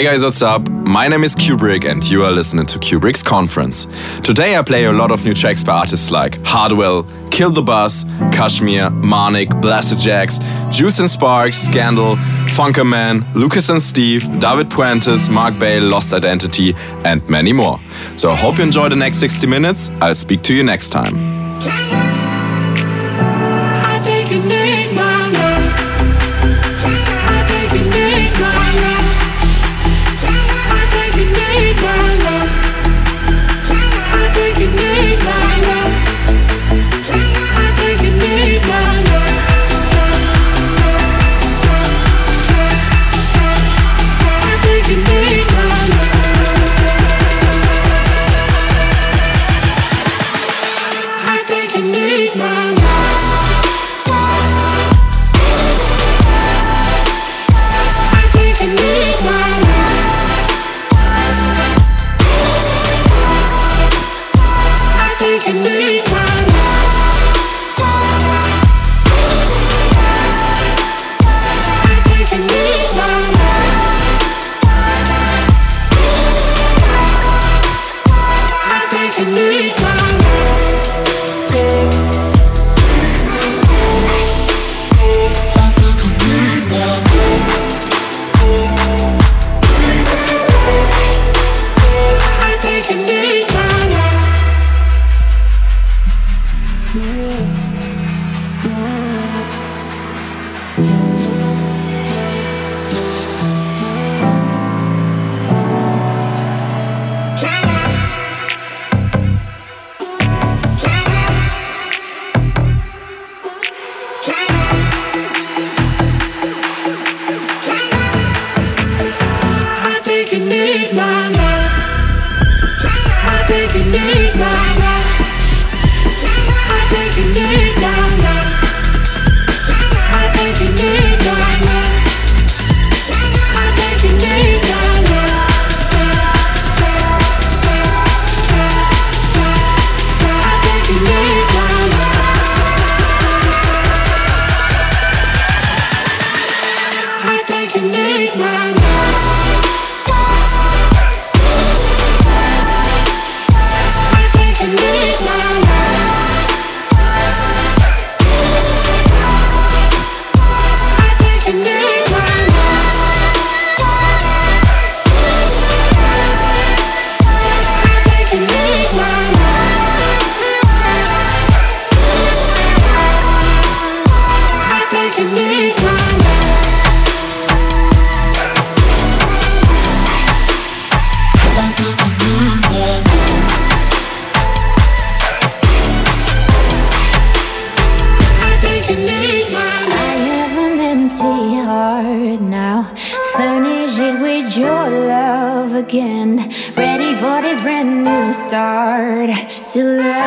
Hey guys, what's up? My name is Cuebrick and you are listening to Cuebrick's Conference. Today I play a lot of new tracks by artists like Hardwell, Kill the Buzz, KSHMR, Marnik, Blasterjaxx, Jewelz and Sparks, SCNDL, Funkerman, Lucas and Steve, David Puentez, Mark Bale, Lost Identity, and many more. So I hope you enjoy the next 60 minutes. I'll speak to you next time.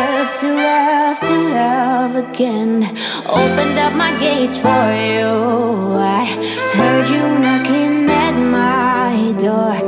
love, to love, to love again. Opened up my gates for you. I heard you knocking at my door.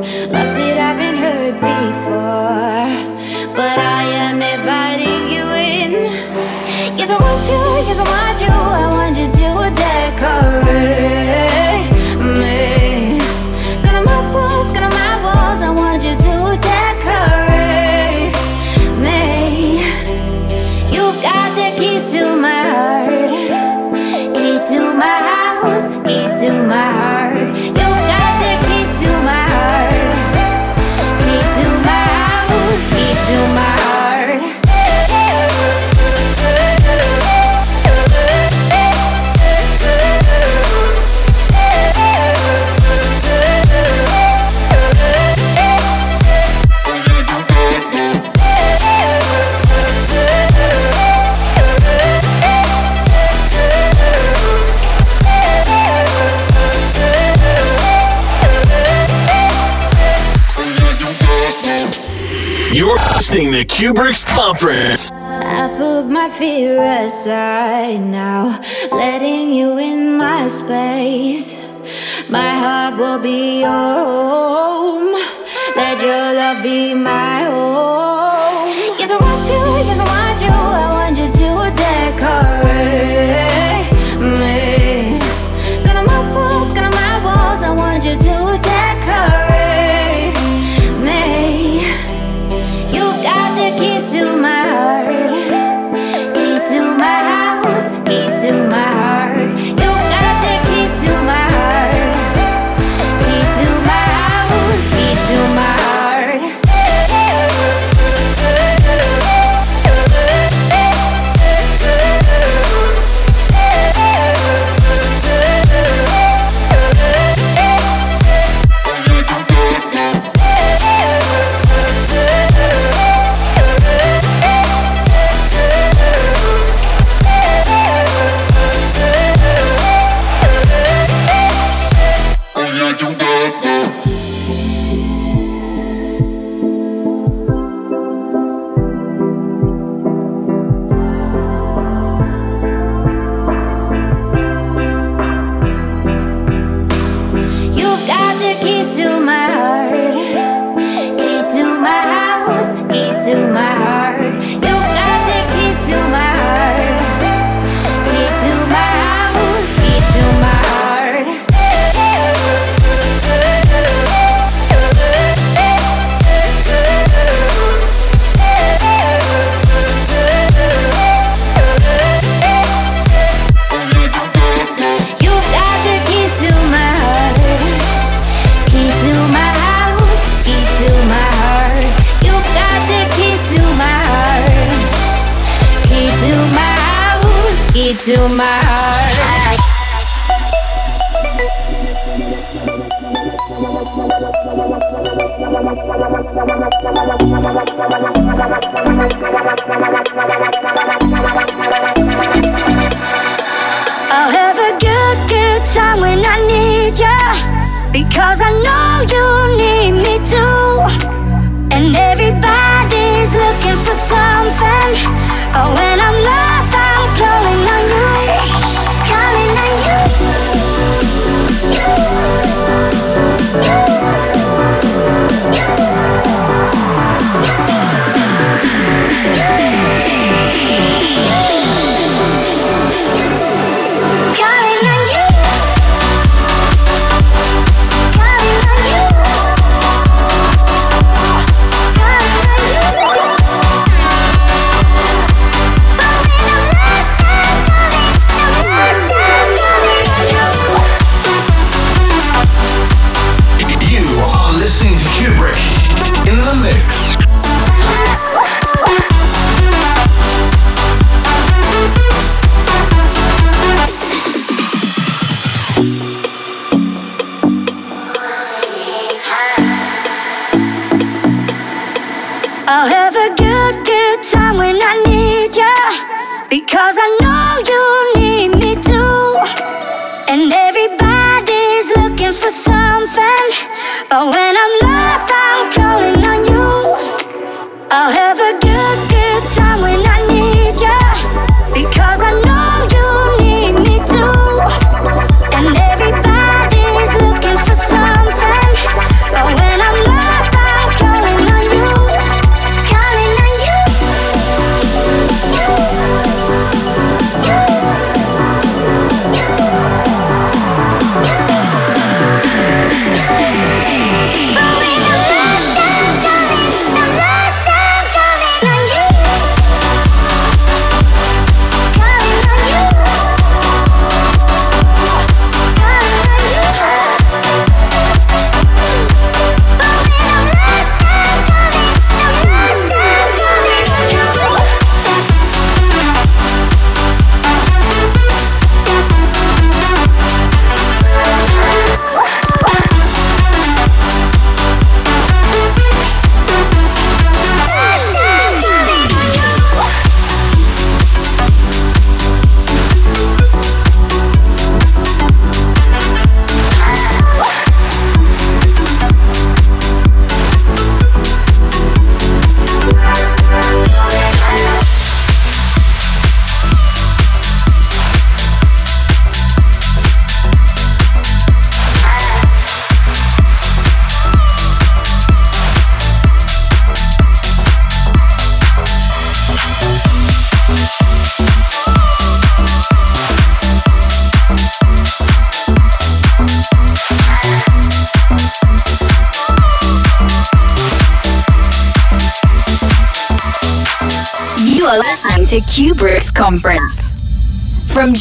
Hosting the Cuebrick's Conference. I put my fear aside now, letting you in my space. My heart will be your home. Let your love be my home.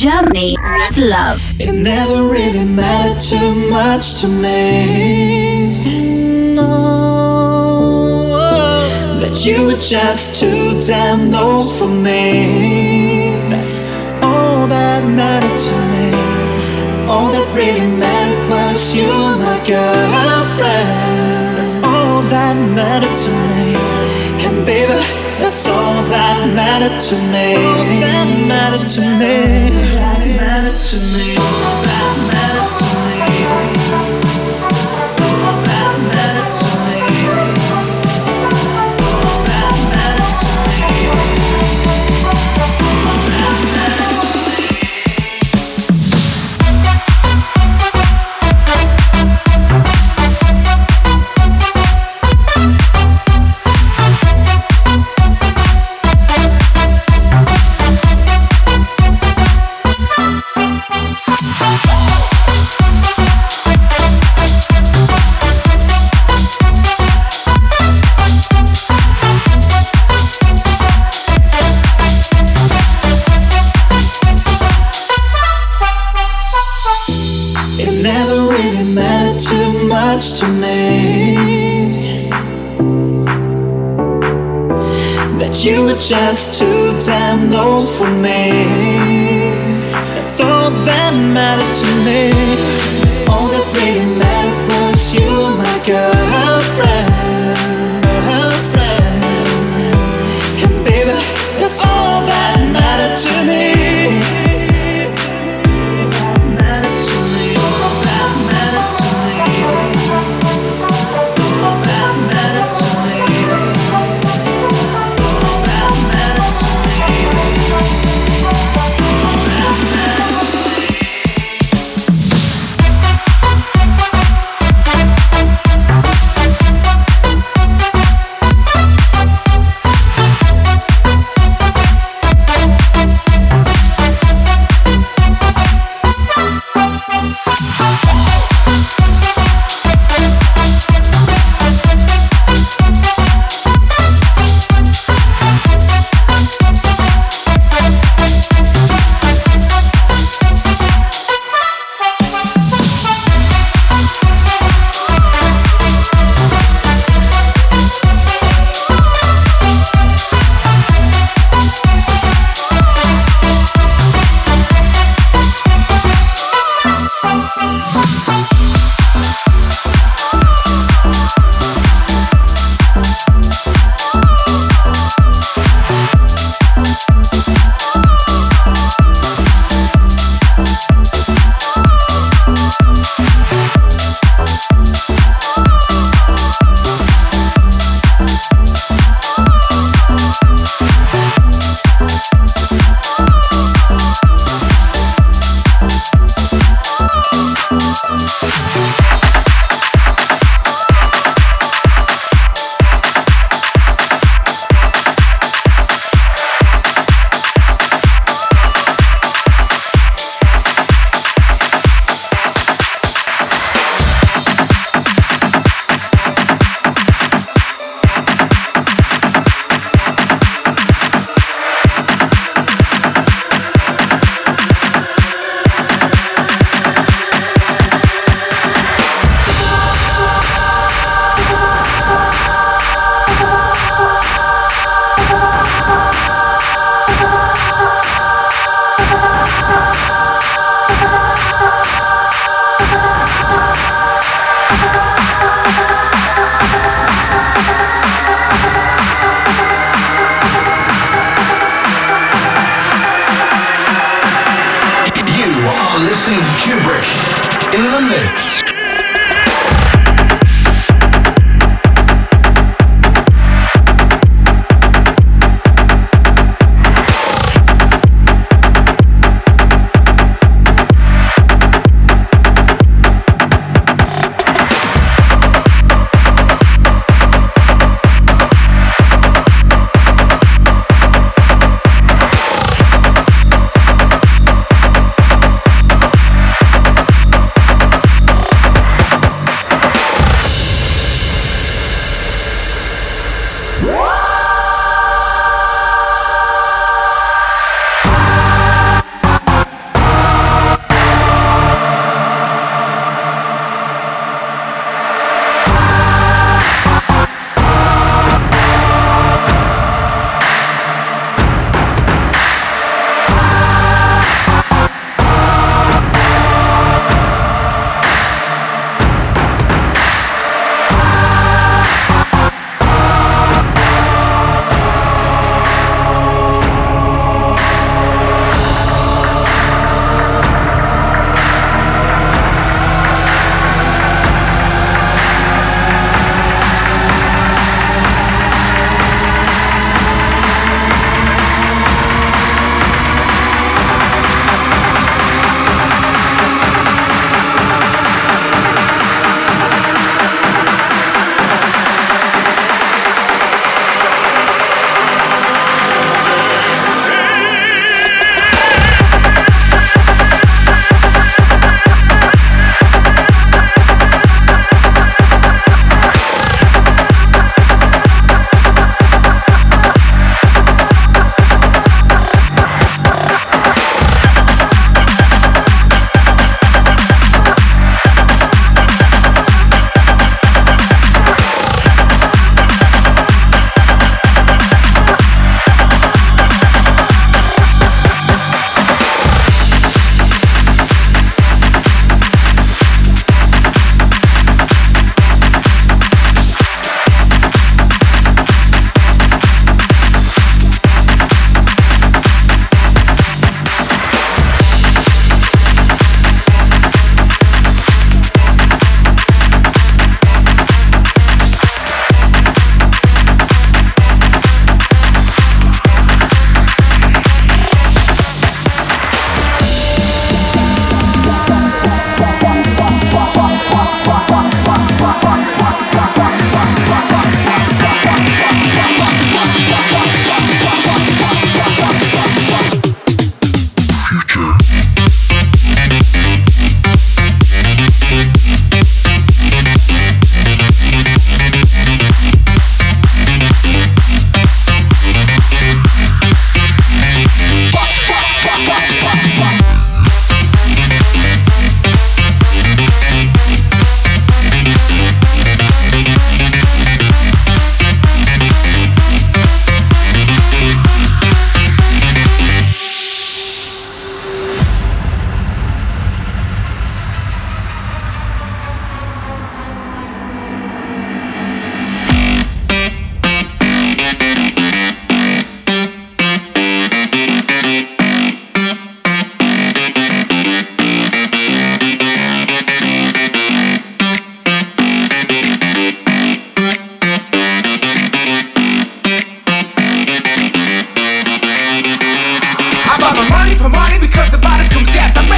Germany with love. It never really mattered too much to me. No, that you were just too damn old for me. That's all that mattered to me. All that really mattered was you, my girlfriend. That's all that mattered to me. And baby. That's all that mattered to me. All that mattered to me. All that mattered to me. All that mattered to me.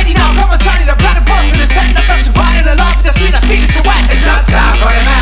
Ready now, come and turn it, I'm not a person It's time to touch your body and love, just see the feeling so wet It's not time for the man.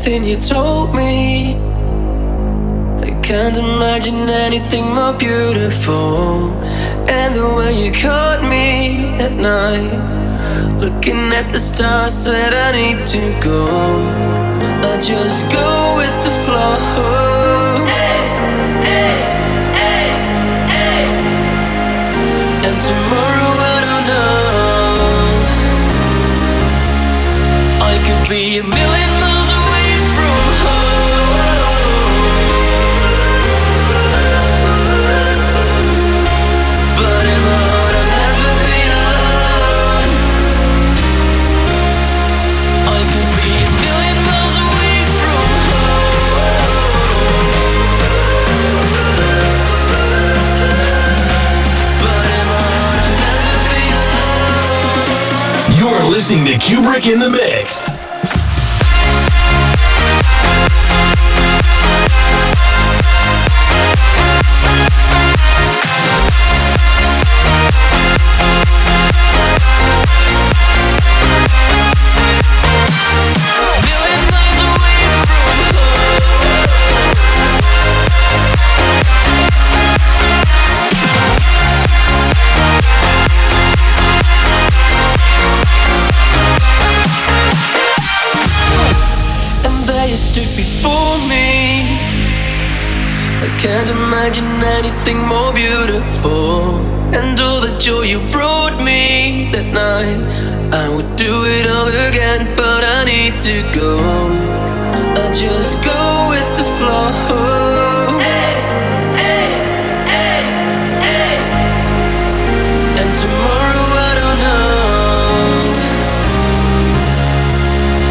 Everything you told me. I can't imagine anything more beautiful. And the way you caught me at night, looking at the stars, said I need to go. I just go with the flow. And tomorrow I don't know. I could be a million miles. Listening to Cuebrick in the Mix. nothing more beautiful. And all the joy you brought me that night, I would do it all again, but I need to go. I just go with the flow. And tomorrow I don't know.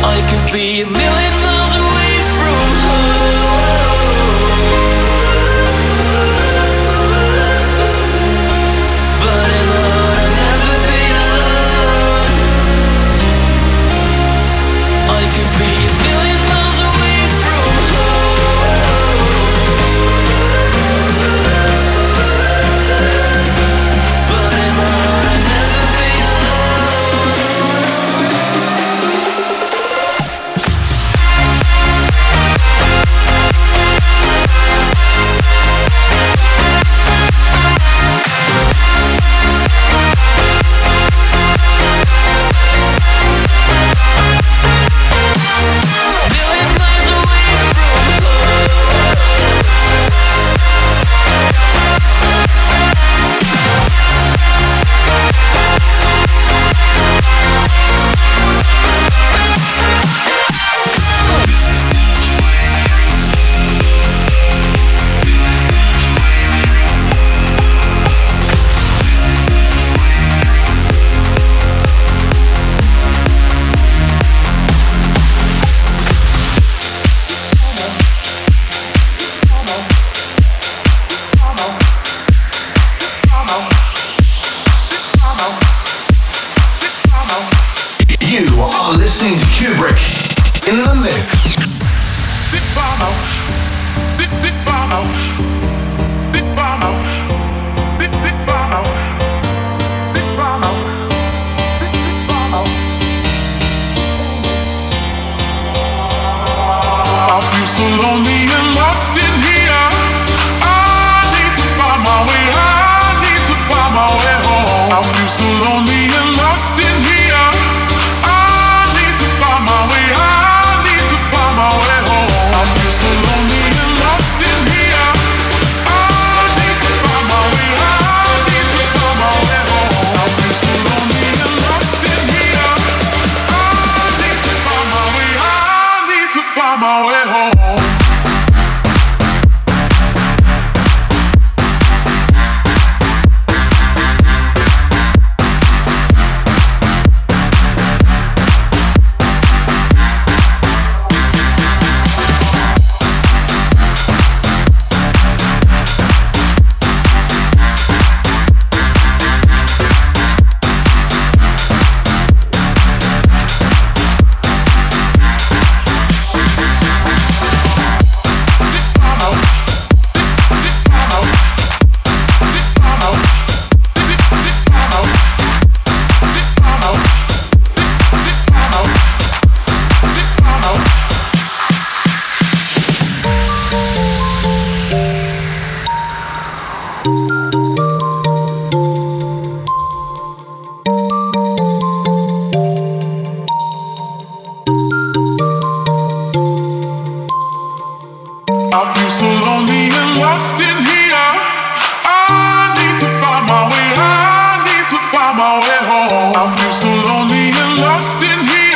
I could be a million. Oh. my way home. I feel so lonely and lost in here.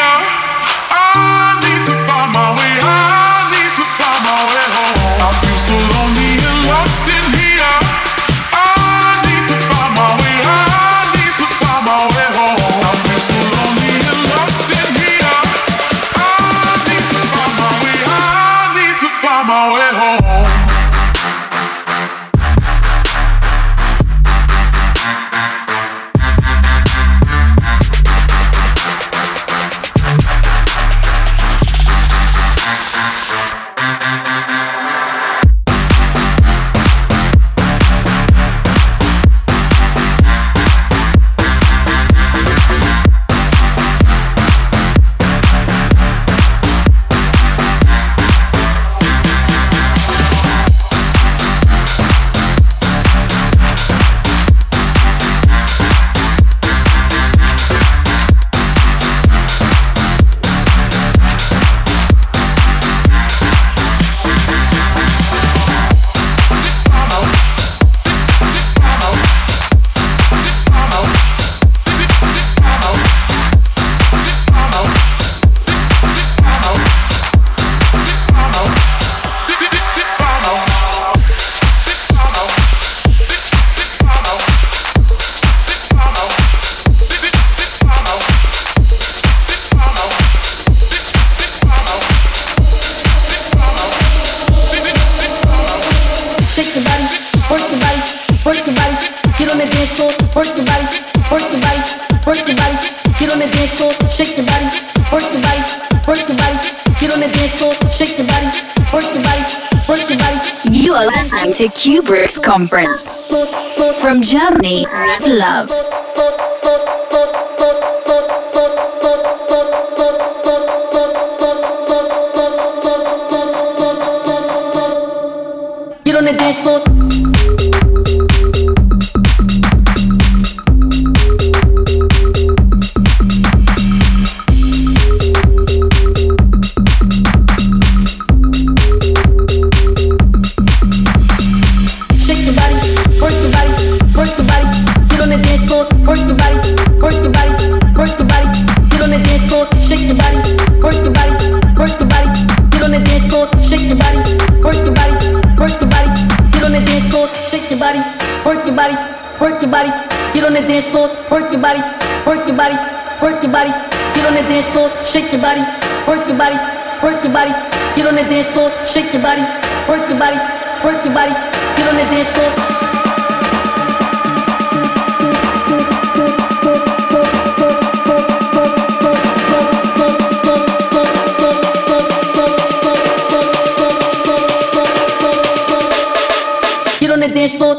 Shake your body, work your body, work your body. You are listening to Cuebrick's conference from Germany with love. Get on the dance floor. Dance floor, shake your body, work your body, work your body. Get on the dance floor. Get on the dance floor,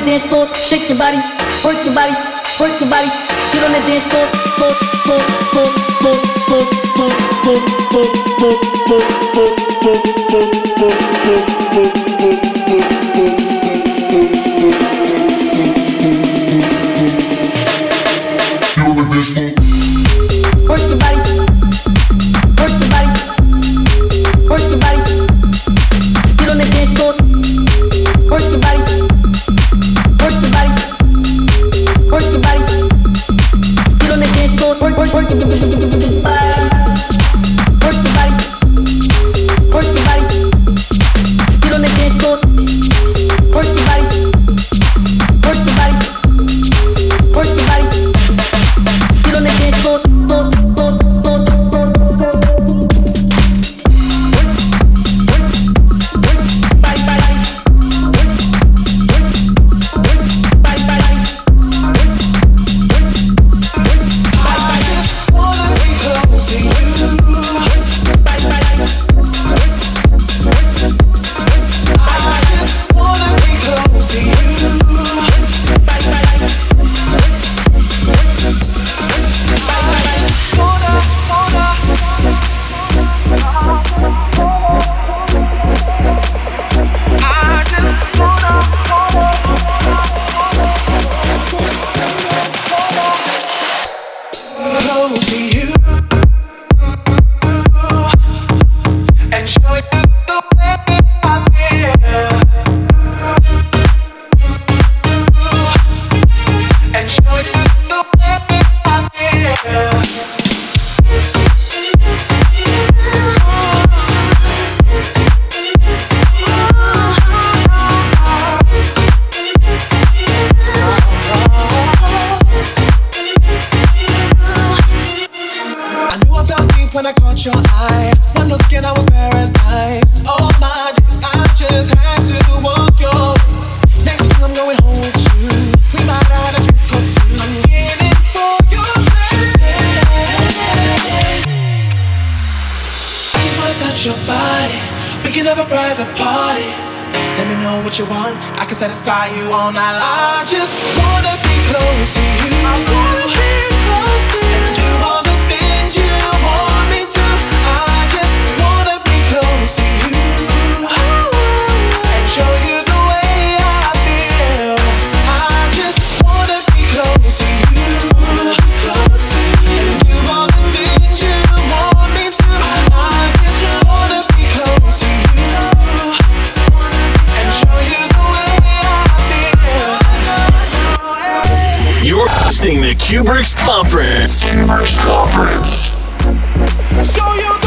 the dance floor, shake your body, work your body, work your body. Get on the dance floor, floor, floor, floor, floor, floor, floor, floor, floor, Show you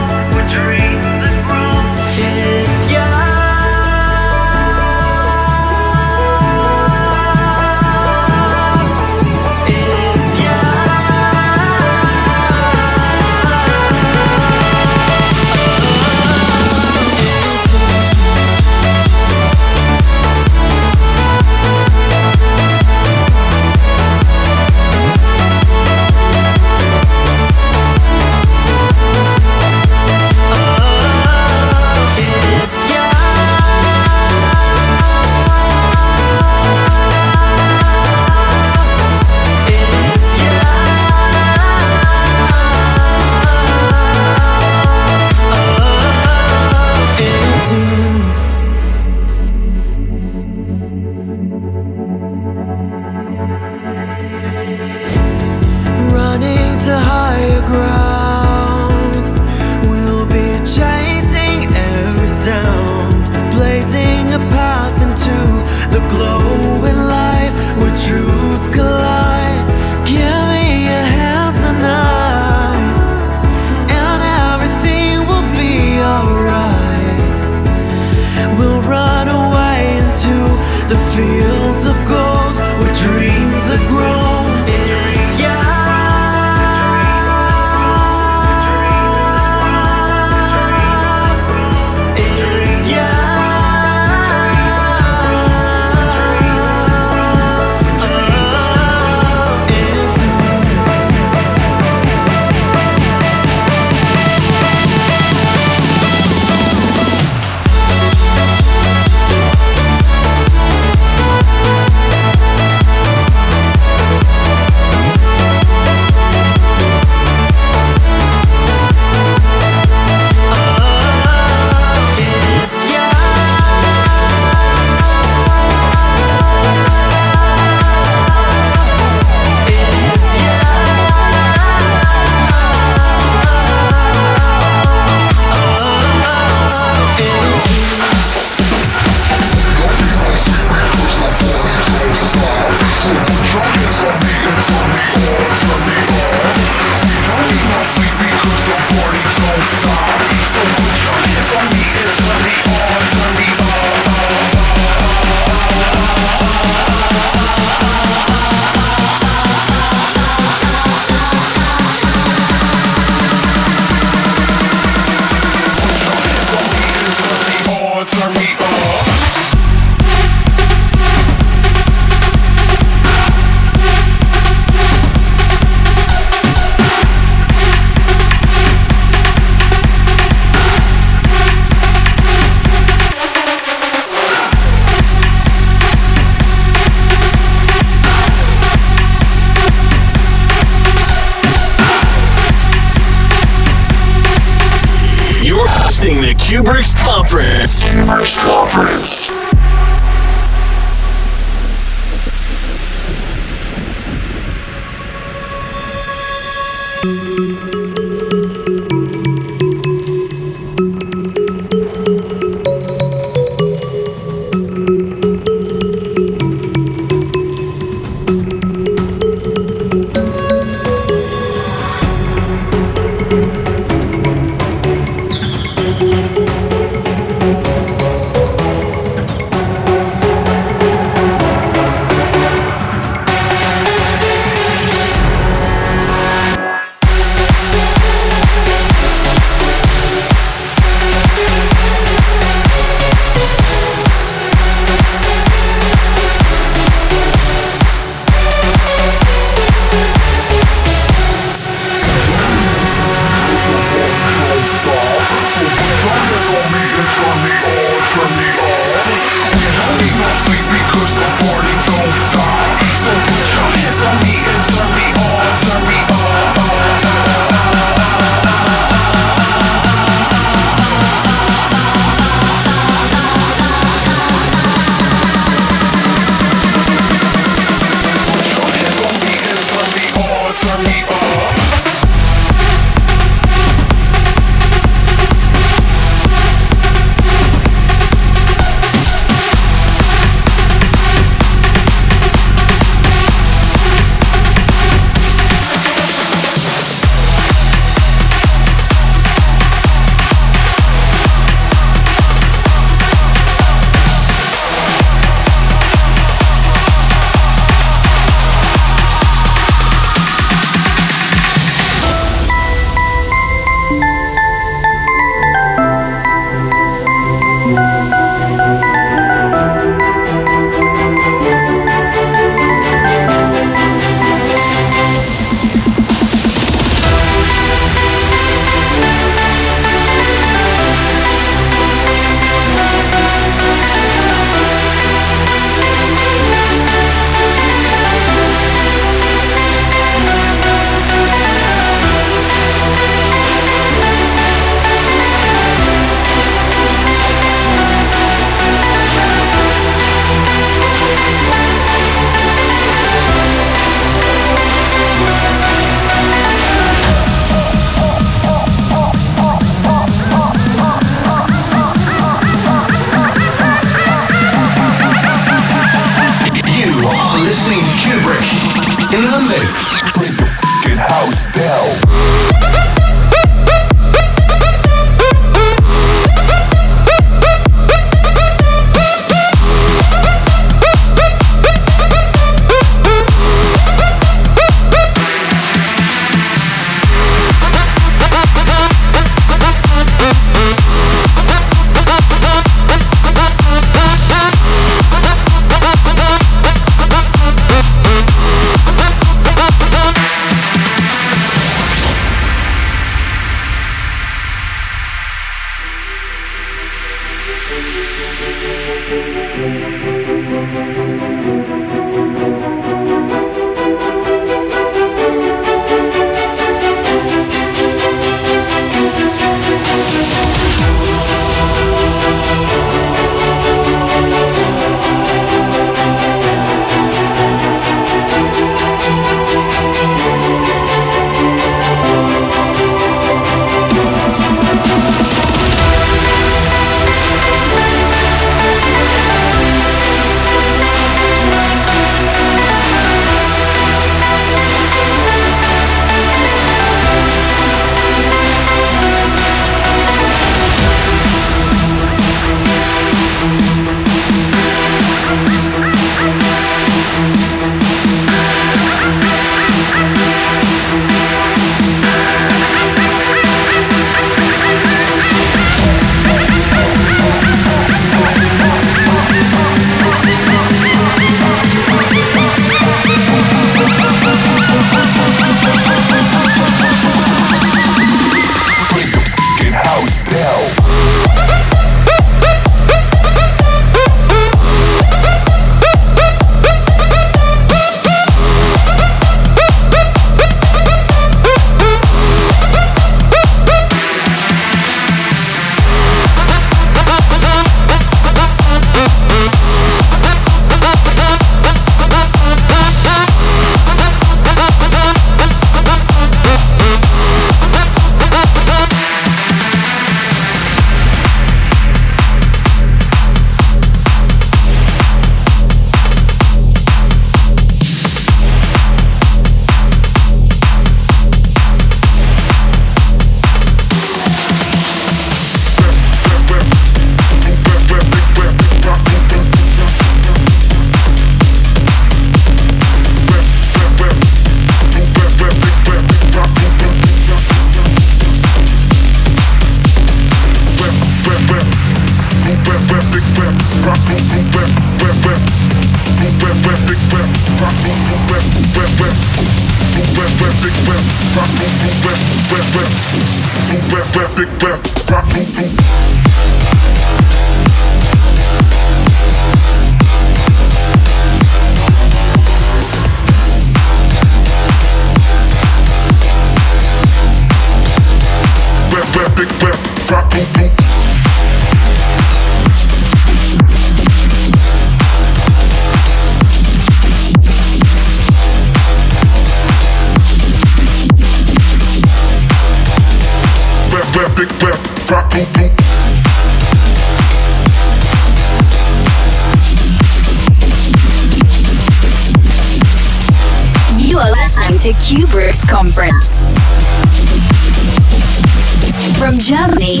Germany,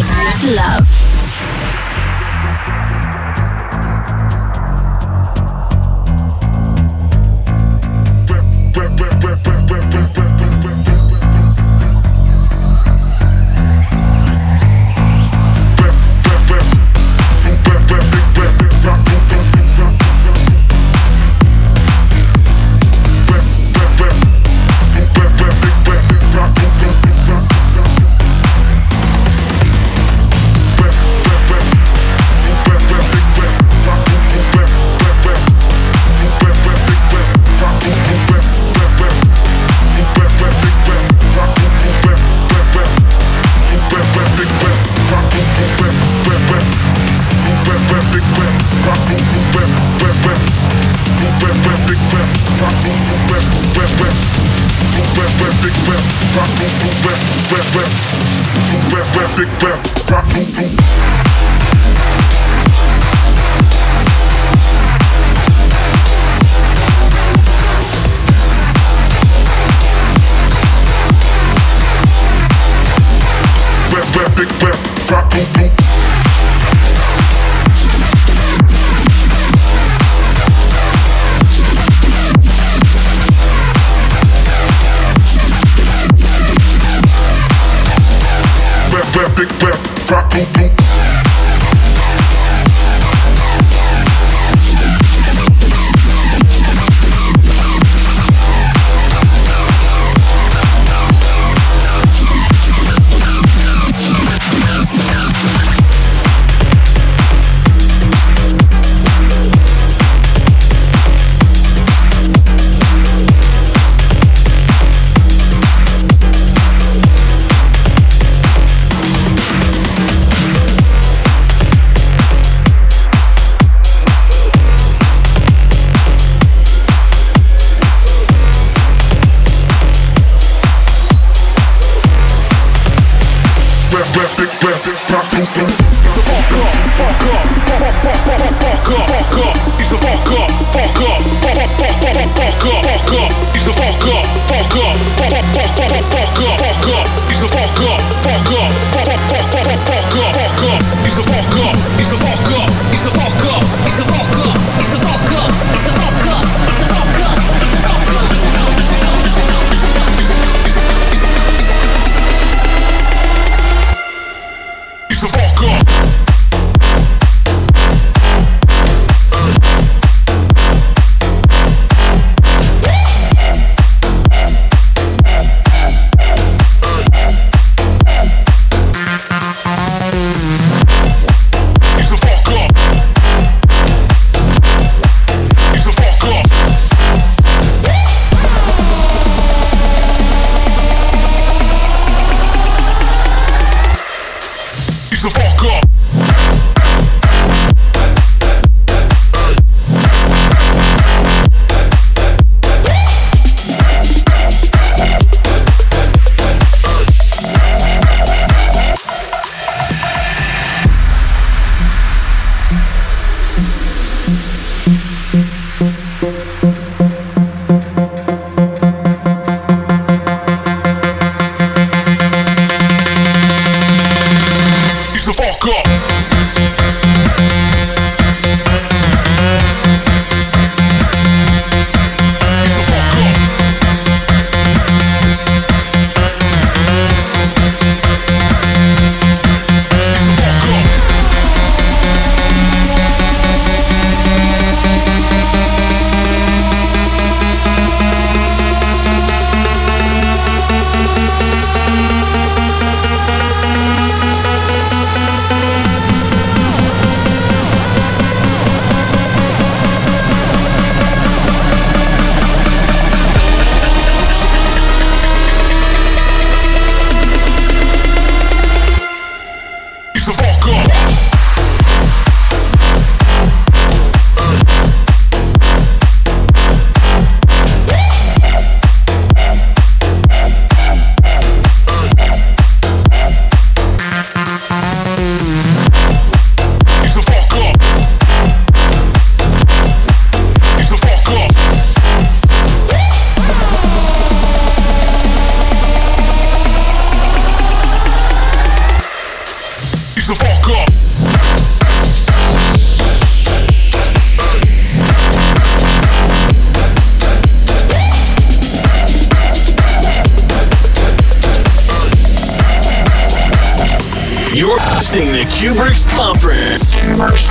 love. best, rock, boom, boom, best, best, best, boom, best, best, big best, rock, boom, boom. I, I, the Conference. Conference.